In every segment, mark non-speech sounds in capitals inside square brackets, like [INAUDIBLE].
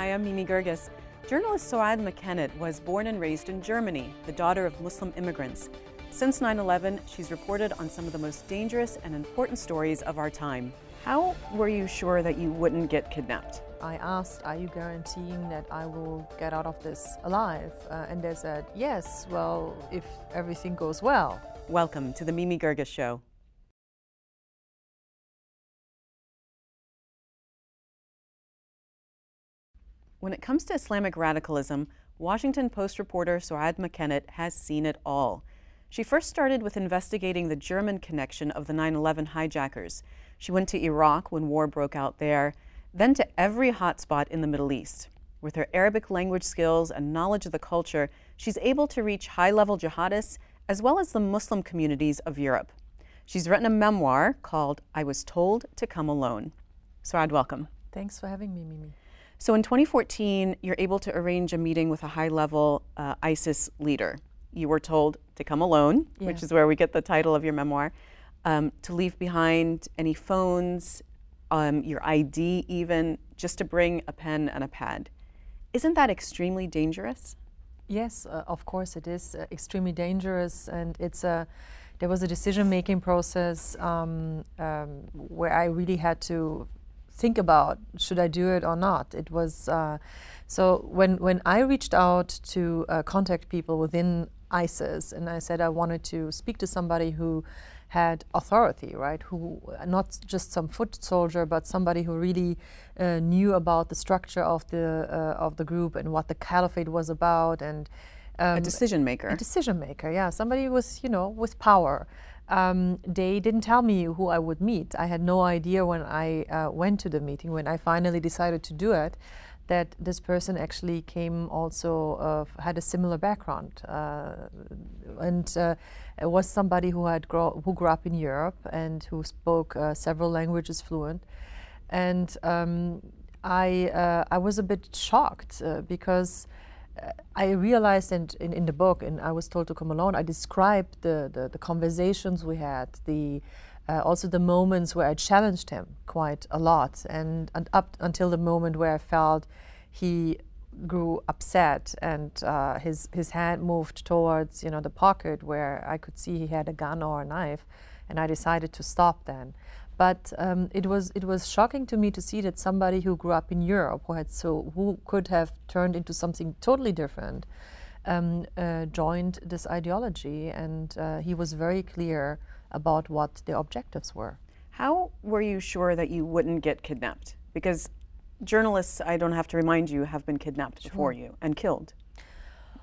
Hi, I'm Mimi Geerges. Journalist Souad Mekhennet was born and raised in Germany, the daughter of Muslim immigrants. Since 9 11, she's reported on some of the most dangerous and important stories of our time. How were you sure that you wouldn't get kidnapped? I asked, Are you guaranteeing that I will get out of this alive? Uh, and they said, Yes, well, if everything goes well. Welcome to the Mimi Geerges Show. When it comes to Islamic radicalism, Washington Post reporter Souad Mekhennet has seen it all. She first started with investigating the German connection of the 9 11 hijackers. She went to Iraq when war broke out there, then to every hotspot in the Middle East. With her Arabic language skills and knowledge of the culture, she's able to reach high level jihadists as well as the Muslim communities of Europe. She's written a memoir called I Was Told to Come Alone. Soad, welcome. Thanks for having me, Mimi. So in 2014, you're able to arrange a meeting with a high level uh, ISIS leader. You were told to come alone, yeah. which is where we get the title of your memoir, um, to leave behind any phones, um, your ID, even, just to bring a pen and a pad. Isn't that extremely dangerous? Yes, uh, of course it is uh, extremely dangerous, and it's a. There was a decision-making process um, um where I really had to think about should I do it or not. It was uh, so when when I reached out to uh, contact people within ISIS, and I said I wanted to speak to somebody who had authority, right? Who not just some foot soldier, but somebody who really uh, knew about the structure of the uh, of the group and what the caliphate was about, and um, a decision maker. A decision maker, yeah, somebody was, you know with power um, they didn't tell me who I would meet. I had no idea when I uh, went to the meeting, when I finally decided to do it, that this person actually came also, uh, had a similar background. Uh, and uh, it was somebody who, had grow, who grew up in Europe and who spoke uh, several languages fluent. And um, I, uh, I was a bit shocked because I realized and in, in the book, and I was told to come alone, I described the, the, the conversations we had, the uh, also the moments where I challenged him quite a lot, and, and up until the moment where I felt he grew upset and uh, his his hand moved towards you know the pocket where I could see he had a gun or a knife, and I decided to stop then. But um, it was it was shocking to me to see that somebody who grew up in Europe, who had so who could have turned into something totally different, um, uh, joined this ideology, and uh, he was very clear about what the objectives were. How were you sure that you wouldn't get kidnapped? Because journalists, I don't have to remind you, have been kidnapped sure. before you and killed.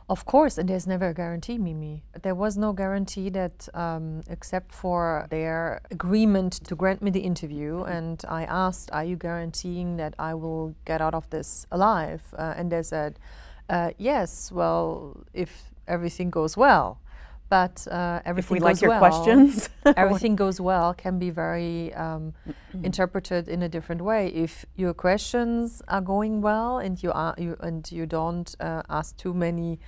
Of course, and there's never a guarantee, Mimi. There was no guarantee that, um, except for their agreement to grant me the interview, and I asked, "Are you guaranteeing that I will get out of this alive?" Uh, and they said, uh, "Yes. Well, if everything goes well." But uh, everything if we like your well, questions. [LAUGHS] Everything goes well can be very um, interpreted in a different way. If your questions are going well and you are you and you don't uh, ask too many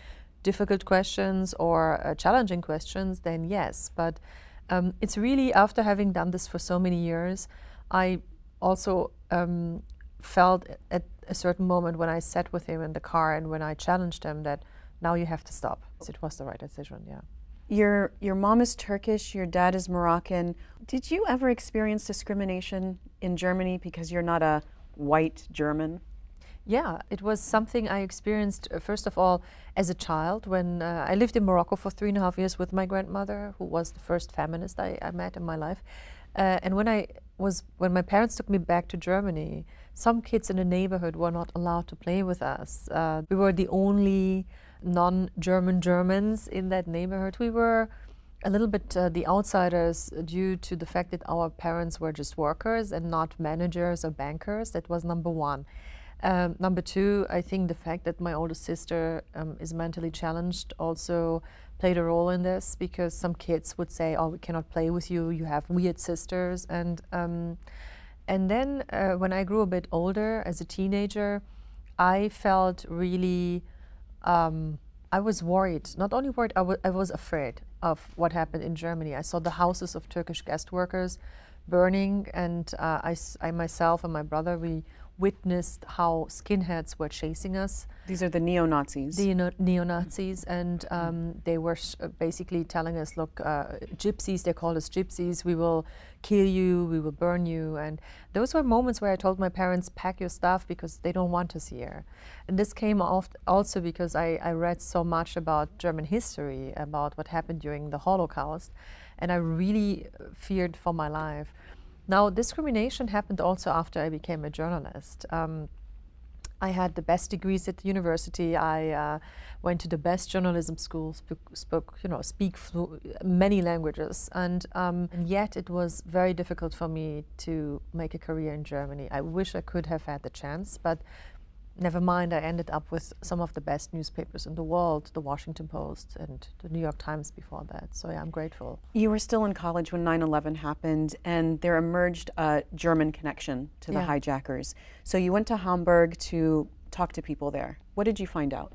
difficult questions or uh, challenging questions then yes. But um, it's really after having done this for so many years i also um, felt at a certain moment when i sat with him in the car and when i challenged him that now you have to stop. It was the right decision yeah your, your mom is Turkish, your dad is Moroccan. Did you ever experience discrimination in Germany because you're not a white German? Yeah, it was something I experienced, uh, first of all, as a child when uh, I lived in Morocco for three and a half years with my grandmother, who was the first feminist I, I met in my life. Uh, and when I was, when my parents took me back to Germany, some kids in the neighborhood were not allowed to play with us. Uh, we were the only non-German Germans in that neighborhood. We were a little bit uh, the outsiders due to the fact that our parents were just workers and not managers or bankers. That was number one. Um, number two, I think the fact that my older sister um, is mentally challenged also played a role in this because some kids would say, "Oh, we cannot play with you. You have weird sisters." And um, and then uh, when I grew a bit older, as a teenager, I felt really um, I was worried. Not only worried, I, was afraid of what happened in Germany. I saw the houses of Turkish guest workers burning, and uh, I, I myself and my brother we witnessed how skinheads were chasing us. These are the neo Nazis. The neo Nazis, and um, they were basically telling us, look, uh, gypsies, they called us gypsies, we will kill you, we will burn you. And those were moments where I told my parents, pack your stuff because they don't want us here. And this came off also because I, I read so much about German history, about what happened during the Holocaust, and I really feared for my life. Now, discrimination happened also after I became a journalist. Um, I had the best degrees at the university. I uh, went to the best journalism school, spoke, spoke you know, speak many languages, and, um, and, yet it was very difficult for me to make a career in Germany. I wish I could have had the chance, but never mind, I ended up with some of the best newspapers in the world, the Washington Post and the New York Times before that. So yeah, I'm grateful. You were still in college when 9-11 happened and there emerged a German connection to the yeah. hijackers. So you went to Hamburg to talk to people there. What did you find out?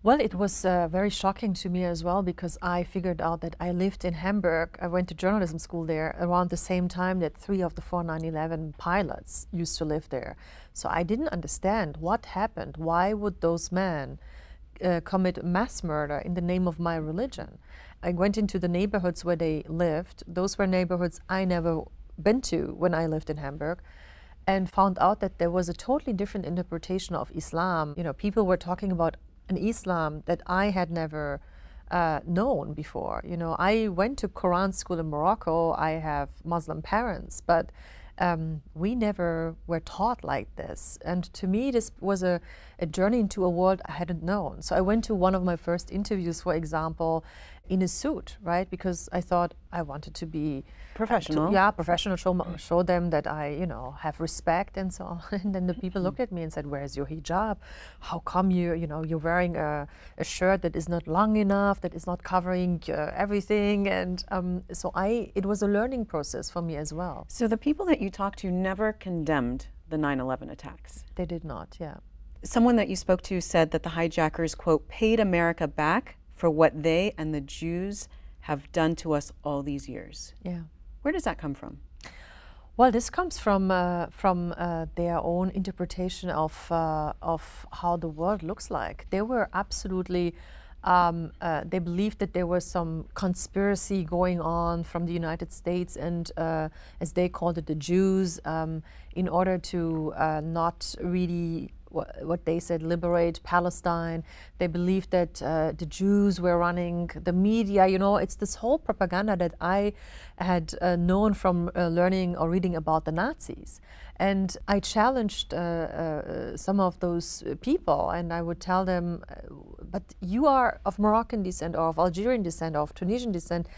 Well, it was uh, very shocking to me as well because I figured out that I lived in Hamburg. I went to journalism school there around the same time that three of the four 9 11 pilots used to live there. So I didn't understand what happened. Why would those men uh, commit mass murder in the name of my religion? I went into the neighborhoods where they lived. Those were neighborhoods I never been to when I lived in Hamburg and found out that there was a totally different interpretation of Islam. You know, people were talking about an Islam that I had never uh, known before. You know, I went to Quran school in Morocco. I have Muslim parents, but um, we never were taught like this. And to me, this was a, a journey into a world I hadn't known. So I went to one of my first interviews, for example, in a suit, right? Because I thought I wanted to be professional. To, yeah, professional. Show show them that I, you know, have respect and so [LAUGHS] on. And then the people looked at me and said, "Where's your hijab? How come you, you know, you're wearing a, a shirt that is not long enough, that is not covering uh, everything?" And um, so I, it was a learning process for me as well. So the people that you talked to never condemned the 9/11 attacks. They did not. Yeah. Someone that you spoke to said that the hijackers quote paid America back for what they and the Jews have done to us all these years. Yeah. Where does that come from? Well, this comes from uh, from uh, their own interpretation of uh, of how the world looks like. They were absolutely. Um, uh, they believed that there was some conspiracy going on from the United States and, uh, as they called it, the Jews, um, in order to uh, not really what, they said, liberate Palestine. They believed that uh, the Jews were running the media. You know, it's this whole propaganda that I had uh, known from uh, learning or reading about the Nazis. And I challenged uh, uh, some of those people, and I would tell them, uh, but you are of Moroccan descent, or of Algerian descent, or of Tunisian descent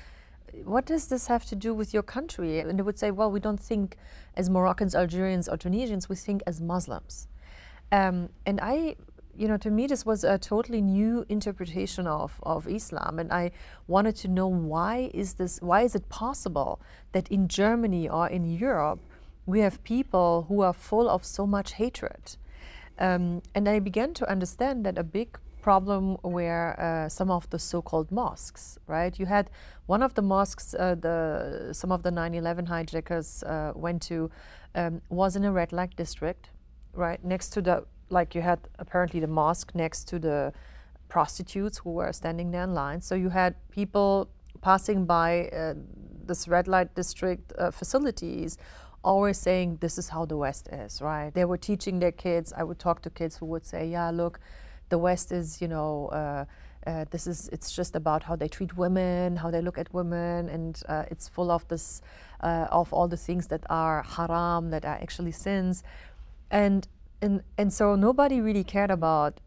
what does this have to do with your country? And they would say, well, we don't think as Moroccans, Algerians, or Tunisians, we think as Muslims. Um, and I, you know, to me, this was a totally new interpretation of, of Islam. And I wanted to know why is this, why is it possible that in Germany or in Europe, we have people who are full of so much hatred? Um, and I began to understand that a big problem were uh, some of the so-called mosques, right? You had one of the mosques, uh, the some of the 9/11 hijackers uh, went to, um, was in a red light district, right next to the like you had apparently the mosque next to the prostitutes who were standing there in line. So you had people passing by uh, this red light district uh, facilities always saying this is how the West is, right? They were teaching their kids. I would talk to kids who would say, yeah, look, the West is, you know, uh, uh, this is it's just about how they treat women, how they look at women, and uh, it's full of this uh, of all the things that are haram, that are actually sins. And, and, and so nobody really cared about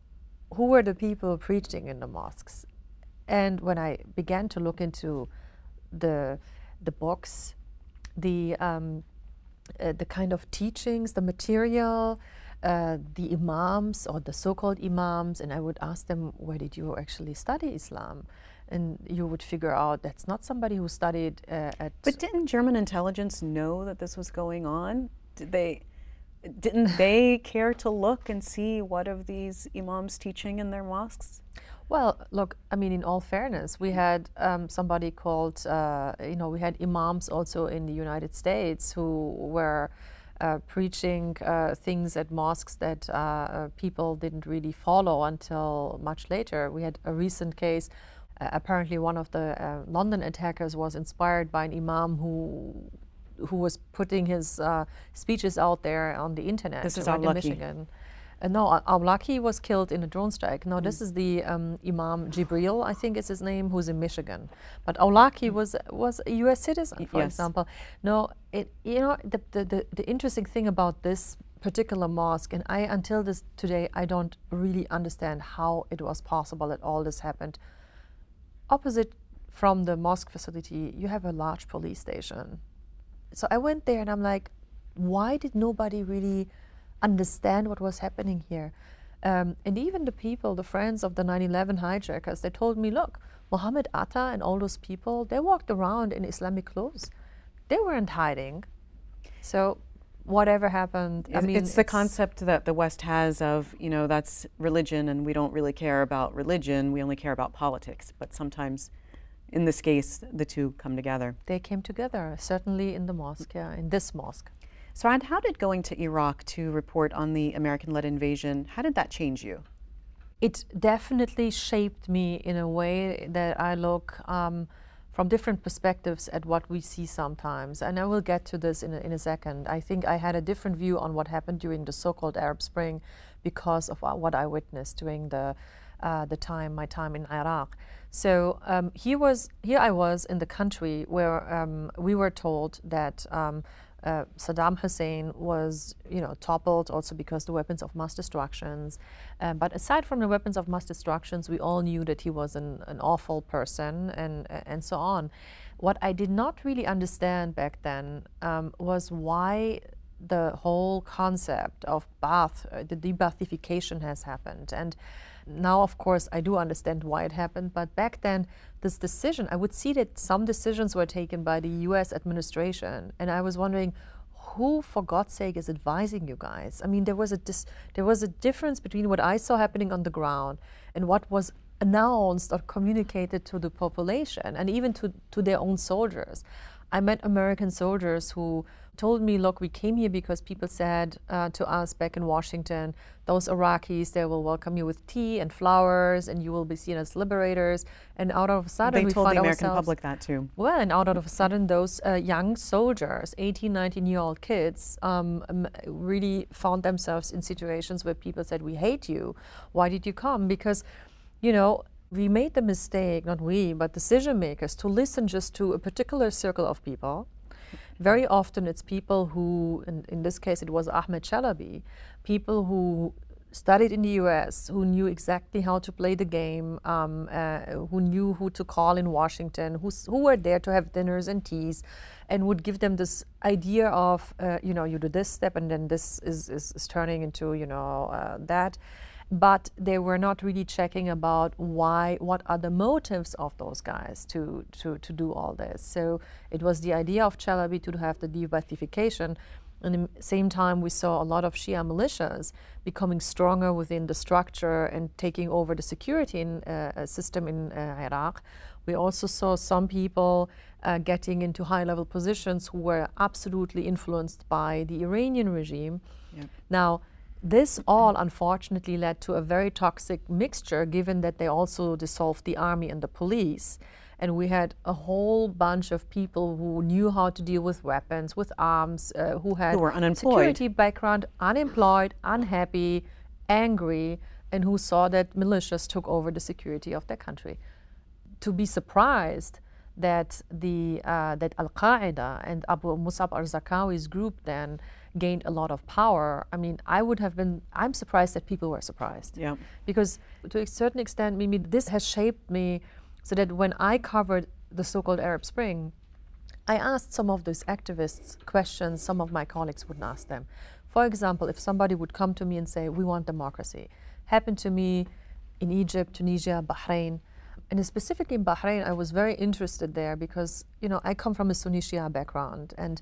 who were the people preaching in the mosques. And when I began to look into the, the books, the, um, uh, the kind of teachings, the material, uh, the imams or the so-called imams, and I would ask them, where did you actually study Islam? And you would figure out that's not somebody who studied uh, at. But didn't German intelligence know that this was going on? Did they? Didn't they care to look and see what of these imams teaching in their mosques? Well, look, I mean, in all fairness, we had um, somebody called, uh, you know, we had imams also in the United States who were uh, preaching uh, things at mosques that uh, uh, people didn't really follow until much later. We had a recent case. Uh, apparently, one of the London attackers was inspired by an imam who who was putting his speeches out there on the internet. This is right in Michigan. Uh, no, Awlaki was killed in a drone strike. No, mm. this is the um, Imam Jibril, I think is his name, who's in Michigan. But Awlaki mm. was was a U.S. citizen, for yes. example. No, it you know the, the, the the interesting thing about this particular mosque, and I until this today I don't really understand how it was possible that all this happened. Opposite from the mosque facility, you have a large police station. So I went there and I'm like, why did nobody really understand what was happening here. Um, and even the people, the friends of the 9 11 hijackers, they told me, look, Mohammed Atta and all those people, they walked around in Islamic clothes. They weren't hiding. So whatever happened, I mean, it's, it's the concept that the West has of, you know, that's religion and we don't really care about religion, we only care about politics. But sometimes, in this case, the two come together. They came together, certainly in the mosque, yeah, in this mosque. So, how did going to Iraq to report on the American-led invasion, how did that change you? It definitely shaped me in a way that I look um, from different perspectives at what we see sometimes. And I will get to this in a, in a second. I think I had a different view on what happened during the so-called Arab Spring because of uh, what I witnessed during the uh, the time, my time in Iraq. So um, here was here I was in the country where um, we were told that um, uh, Saddam Hussein was, you know, toppled also because the weapons of mass destructions. Um, but aside from the weapons of mass destructions, we all knew that he was an, an awful person and and so on. What I did not really understand back then um, was why the whole concept of Ba'ath, uh, the de-Baathification has happened. And now, of course, I do understand why it happened, but back then, this decision, I would see that some decisions were taken by the US administration, and I was wondering, who, for God's sake, is advising you guys? I mean, there was a there was a difference between what I saw happening on the ground and what was announced or communicated to the population and even to, to their own soldiers. I met American soldiers who told me, look, we came here because people said uh, to us back in Washington, those Iraqis, they will welcome you with tea and flowers, and you will be seen as liberators. And out of a sudden, they we told the American public that too. Well, and out of a sudden, those uh, young soldiers, 18, 19 year old kids, um, really found themselves in situations where people said, "We hate you. Why did you come?" Because, you know, we made the mistake, not we, but decision makers, to listen just to a particular circle of people very often it's people who, in, in this case it was Ahmed Chalabi, people who studied in the US, who knew exactly how to play the game, um, uh, who knew who to call in Washington, who, who were there to have dinners and teas, and would give them this idea of, uh, you know, you do this step and then this is, is, is turning into, you know, uh, that but they were not really checking about why, what are the motives of those guys to, to, to do all this. So it was the idea of Chalabi to have the de-Baathification. And at the same time, we saw a lot of Shia militias becoming stronger within the structure and taking over the security in, uh, system in uh, Iraq. We also saw some people uh, getting into high level positions who were absolutely influenced by the Iranian regime. Yep. Now, this all unfortunately led to a very toxic mixture, given that they also dissolved the army and the police. And we had a whole bunch of people who knew how to deal with weapons, with arms, uh, who had who were unemployed. security background, unemployed, unhappy, angry, and who saw that militias took over the security of their country. To be surprised that the uh, that Al Qaeda and Abu Musab al-Zarqawi's group then gained a lot of power, I mean, I would have been, I'm surprised that people were surprised. Yeah. Because to a certain extent, maybe this has shaped me so that when I covered the so called Arab Spring, I asked some of those activists questions some of my colleagues wouldn't ask them. For example, if somebody would come to me and say, We want democracy, happened to me in Egypt, Tunisia, Bahrain. And specifically in Bahrain, I was very interested there because, you know, I come from a Sunni Shia background. And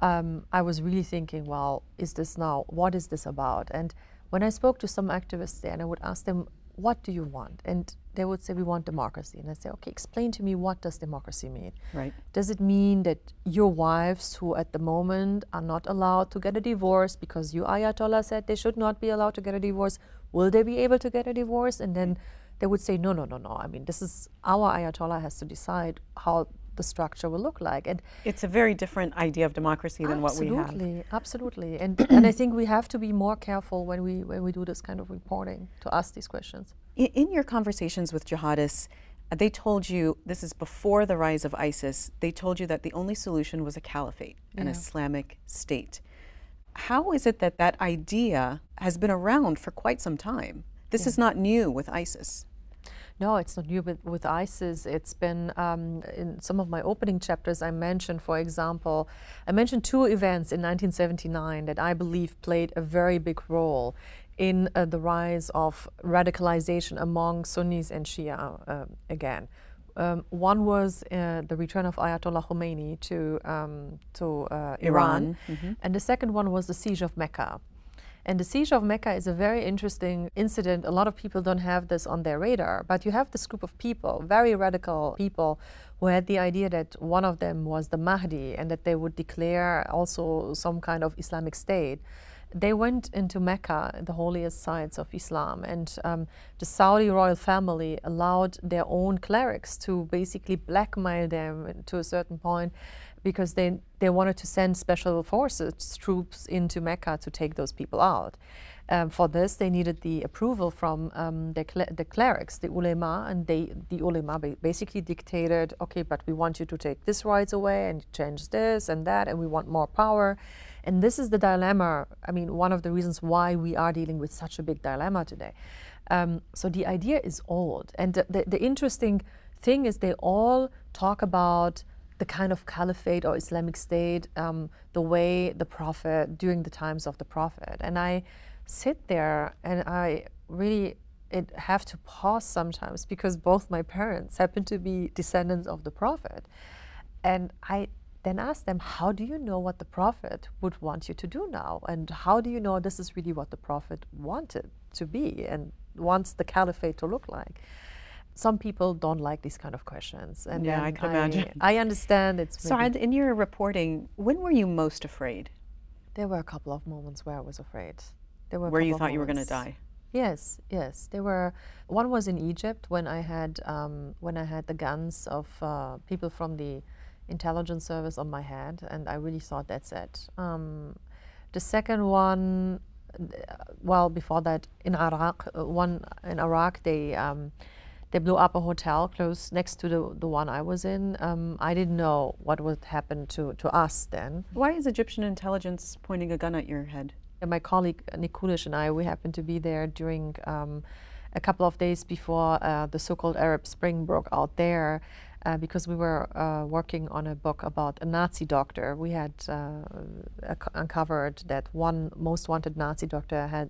um, I was really thinking, well, is this now, what is this about? And when I spoke to some activists there and I would ask them, what do you want? And they would say, we want democracy. And I say, okay, explain to me what does democracy mean? Right. Does it mean that your wives who at the moment are not allowed to get a divorce because you Ayatollah said they should not be allowed to get a divorce, will they be able to get a divorce? And then they would say, no, no, no, no. I mean, this is our Ayatollah has to decide how the structure will look like. And it's a very different idea of democracy than what we have. Absolutely, absolutely. And [CLEARS THROAT] and I think we have to be more careful when we when we do this kind of reporting to ask these questions. In, in your conversations with jihadists, uh, they told you this is before the rise of ISIS. They told you that the only solution was a caliphate, an yeah. Islamic state. How is it that that idea has been around for quite some time? This yeah. is not new with ISIS. No, it's not new with, with ISIS. It's been um, in some of my opening chapters. I mentioned, for example, I mentioned two events in 1979 that I believe played a very big role in uh, the rise of radicalization among Sunnis and Shia uh, again. Um, one was uh, the return of Ayatollah Khomeini to um, to uh, Iran, Iran. Mm -hmm. and the second one was the siege of Mecca. And the siege of Mecca is a very interesting incident. A lot of people don't have this on their radar, but you have this group of people, very radical people, who had the idea that one of them was the Mahdi and that they would declare also some kind of Islamic state. They went into Mecca, the holiest sites of Islam, and um, the Saudi royal family allowed their own clerics to basically blackmail them to a certain point because they, they wanted to send special forces troops into Mecca to take those people out. Um, for this, they needed the approval from um, the, the, clerics, the ulema, and they, the ulema basically dictated, okay, but we want you to take this rights away and change this and that, and we want more power. And this is the dilemma. I mean, one of the reasons why we are dealing with such a big dilemma today. Um, so the idea is old. And the, the, the interesting thing is they all talk about the kind of caliphate or Islamic State, um, the way the Prophet, during the times of the Prophet. And I sit there and I really it have to pause sometimes because both my parents happen to be descendants of the Prophet. And I then ask them, how do you know what the Prophet would want you to do now? And how do you know this is really what the Prophet wanted to be and wants the caliphate to look like? Some people don't like these kind of questions. And yeah, I can I, imagine. I understand it's. So, in your reporting, when were you most afraid? There were a couple of moments where I was afraid. There were where you thought you were going to die. Yes, yes. There were. One was in Egypt when I had um, when I had the guns of uh, people from the intelligence service on my head, and I really thought that's it. Um, the second one, uh, well, before that, in Iraq, uh, one in Iraq, they. Um, they blew up a hotel close next to the, the one I was in. Um, I didn't know what would happen to, to us then. Why is Egyptian intelligence pointing a gun at your head? And my colleague Nick Kulish and I, we happened to be there during um, a couple of days before uh, the so-called Arab Spring broke out there. Uh, because we were uh, working on a book about a Nazi doctor. We had uh, uncovered that one most wanted Nazi doctor had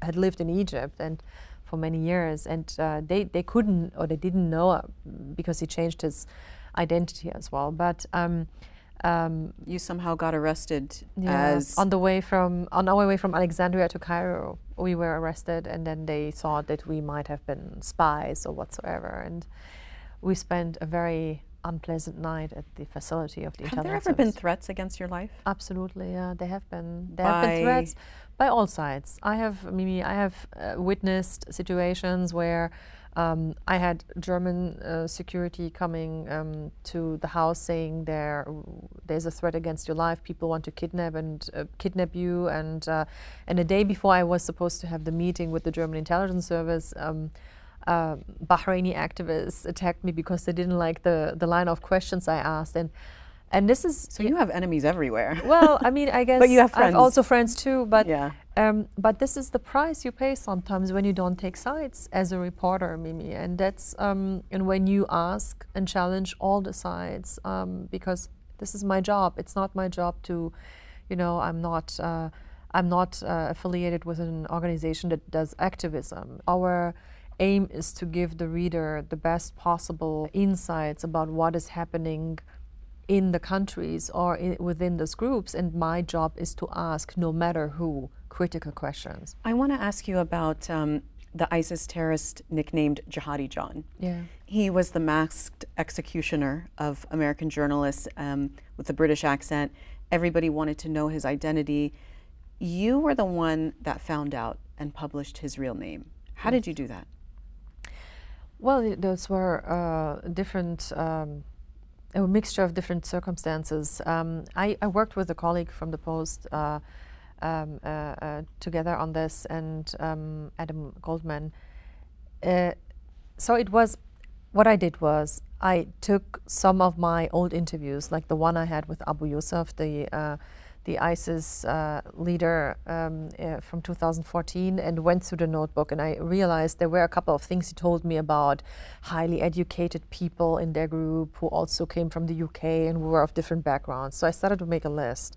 had lived in Egypt, and for many years, and uh, they they couldn't or they didn't know uh, because he changed his identity as well. But um, um, you somehow got arrested yeah, as on the way from on our way from Alexandria to Cairo. We were arrested, and then they thought that we might have been spies or whatsoever, and we spent a very unpleasant night at the facility of the have intelligence. Have there ever service. been threats against your life? Absolutely, yeah. There have been. There By have been threats by all sides. I have, Mimi, I have uh, witnessed situations where um, I had German uh, security coming um, to the house saying there there's a threat against your life. People want to kidnap and uh, kidnap you. And uh, and a day before I was supposed to have the meeting with the German intelligence service. Um, uh, Bahraini activists attacked me because they didn't like the, the line of questions I asked. And and this is so you have enemies everywhere. [LAUGHS] well, I mean, I guess but you have friends. I have also friends too. But yeah. Um, but this is the price you pay sometimes when you don't take sides as a reporter, Mimi. And that's um, and when you ask and challenge all the sides, um, because this is my job. It's not my job to, you know, I'm not. Uh, I'm not uh, affiliated with an organization that does activism. Our aim is to give the reader the best possible insights about what is happening in the countries or in, within those groups, and my job is to ask, no matter who, critical questions. I want to ask you about um, the ISIS terrorist nicknamed Jihadi John. Yeah. He was the masked executioner of American journalists um, with a British accent. Everybody wanted to know his identity. You were the one that found out and published his real name. How did you do that? Well, those were uh, different, um, a mixture of different circumstances. Um, I, I, worked with a colleague from the Post uh, um, uh, uh together on this, and um, Adam Goldman. Uh, so it was, what I did was I took some of my old interviews, like the one I had with Abu Yusuf, the uh, the ISIS uh, leader um, uh, from 2014 and went through the notebook and I realized there were a couple of things he told me about highly educated people in their group who also came from the UK and were of different backgrounds. So I started to make a list.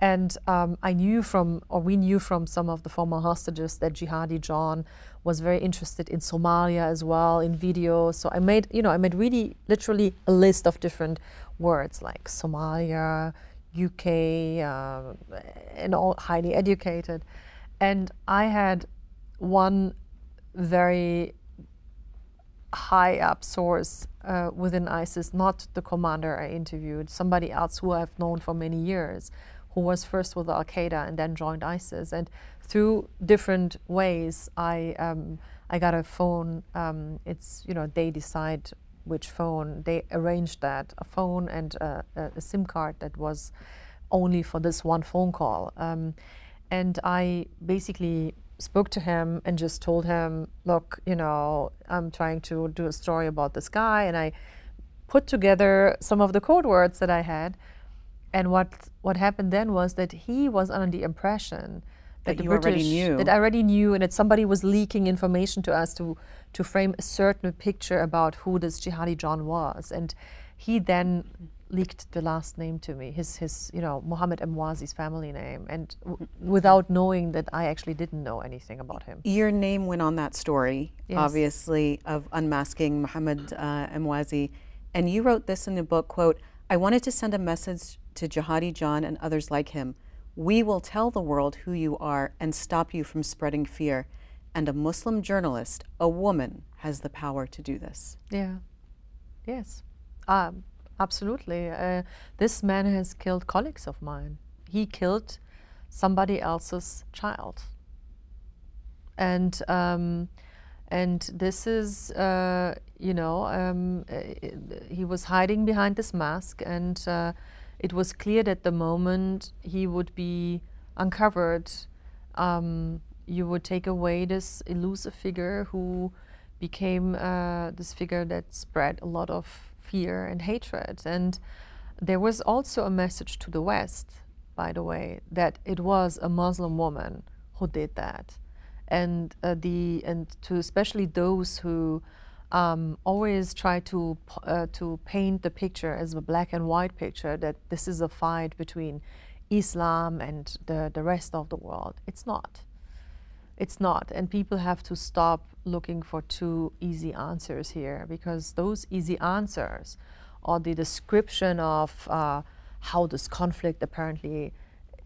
And um, I knew from, or we knew from some of the former hostages that Jihadi John was very interested in Somalia as well, in videos. So I made, you know, I made really literally a list of different words like Somalia, UK uh, and all highly educated. And I had one very high up source uh, within ISIS, not the commander I interviewed, somebody else who I've known for many years, who was first with Al Qaeda and then joined ISIS. And through different ways, I um, I got a phone. Um, it's you know they decide which phone. They arranged that a phone and a, a SIM card that was only for this one phone call. Um, and I basically spoke to him and just told him, look, you know, I'm trying to do a story about this guy. And I put together some of the code words that I had. And what, what happened then was that he was under the impression that, that you British, already knew. That I already knew, and that somebody was leaking information to us to to frame a certain picture about who this Jihadi John was. And he then leaked the last name to me, his, his you know, Mohammed Emwazi's family name, and without knowing that I actually didn't know anything about him. Your name went on that story, yes. obviously, of unmasking Mohammed uh, Emwazi. And you wrote this in the book, quote, I wanted to send a message to Jihadi John and others like him. We will tell the world who you are and stop you from spreading fear and a Muslim journalist, a woman, has the power to do this. Yeah. Yes. Um, absolutely. Uh, this man has killed colleagues of mine. He killed somebody else's child. And um, and this is, uh, you know, um, uh, he was hiding behind this mask, and uh, it was clear that the moment he would be uncovered, um, you would take away this elusive figure who became uh, this figure that spread a lot of fear and hatred. And there was also a message to the West, by the way, that it was a Muslim woman who did that. And uh, the and to especially those who um, always try to uh, to paint the picture as a black and white picture that this is a fight between Islam and the, the rest of the world. It's not. It's not. And people have to stop looking for two easy answers here because those easy answers or the description of uh, how this conflict apparently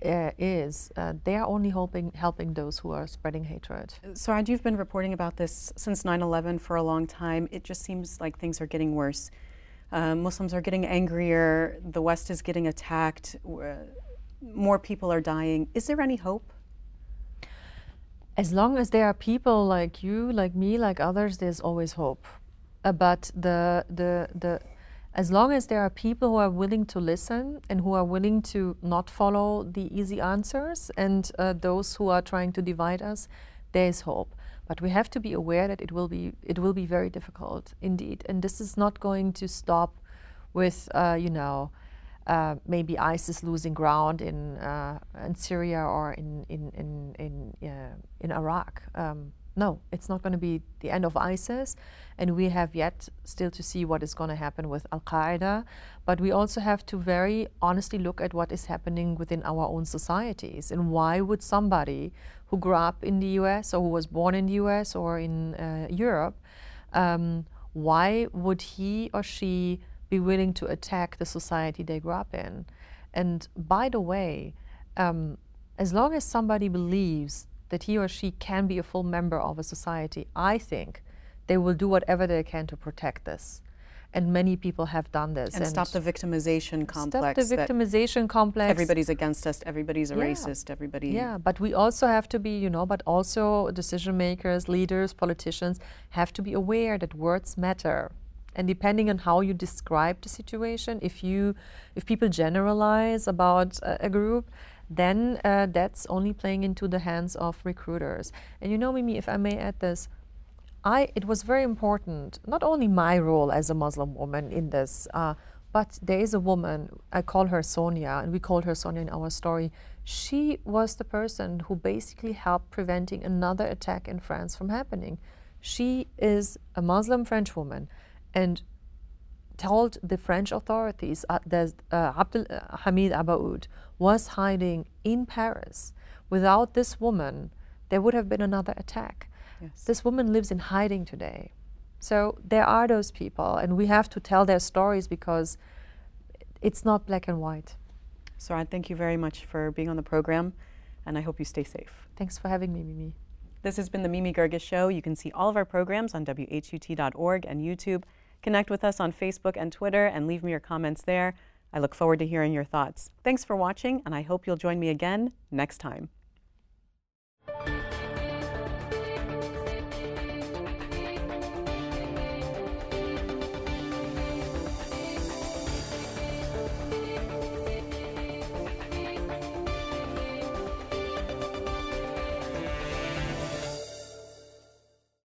uh, is, uh, they are only helping, helping those who are spreading hatred. So, Souad, you've been reporting about this since 9 11 for a long time. It just seems like things are getting worse. Uh, Muslims are getting angrier, the West is getting attacked, more people are dying. Is there any hope? as long as there are people like you, like me, like others, there's always hope. Uh, but the, the, the, as long as there are people who are willing to listen and who are willing to not follow the easy answers and uh, those who are trying to divide us, there is hope. But we have to be aware that it will be, it will be very difficult indeed. And this is not going to stop with, uh, you know, uh, maybe ISIS losing ground in uh, in Syria or in in in in, in Iraq. Um, no, it's not going to be the end of ISIS, and we have yet still to see what is going to happen with Al Qaeda. But we also have to very honestly look at what is happening within our own societies, and why would somebody who grew up in the U.S. or who was born in the U.S. or in uh, Europe, um, why would he or she be willing to attack the society they grew up in. And by the way, um, as long as somebody believes that he or she can be a full member of a society, I think they will do whatever they can to protect this. And many people have done this. And, stop the victimization complex. Stop the victimization complex. Everybody's against us, everybody's a yeah. racist, everybody. Yeah, but we also have to be, you know, but also decision makers, leaders, politicians have to be aware that words matter. And depending on how you describe the situation, if you, if people generalize about a, a group, then uh, that's only playing into the hands of recruiters. And you know, Mimi, if I may add this, I, it was very important, not only my role as a Muslim woman in this, uh, but there is a woman, I call her Sonia, and we called her Sonia in our story. She was the person who basically helped preventing another attack in France from happening. She is a Muslim French woman and told the French authorities uh, that uh, Abdel uh, Hamid Abaaoud was hiding in Paris. Without this woman, there would have been another attack. Yes. This woman lives in hiding today. So there are those people, and we have to tell their stories because it's not black and white. Souad, thank you very much for being on the program, and I hope you stay safe. Thanks for having me, Mimi. This has been the Mimi Geerges Show. You can see all of our programs on WHUT.org and YouTube. Connect with us on Facebook and Twitter and leave me your comments there. I look forward to hearing your thoughts. Thanks for watching, and I hope you'll join me again next time.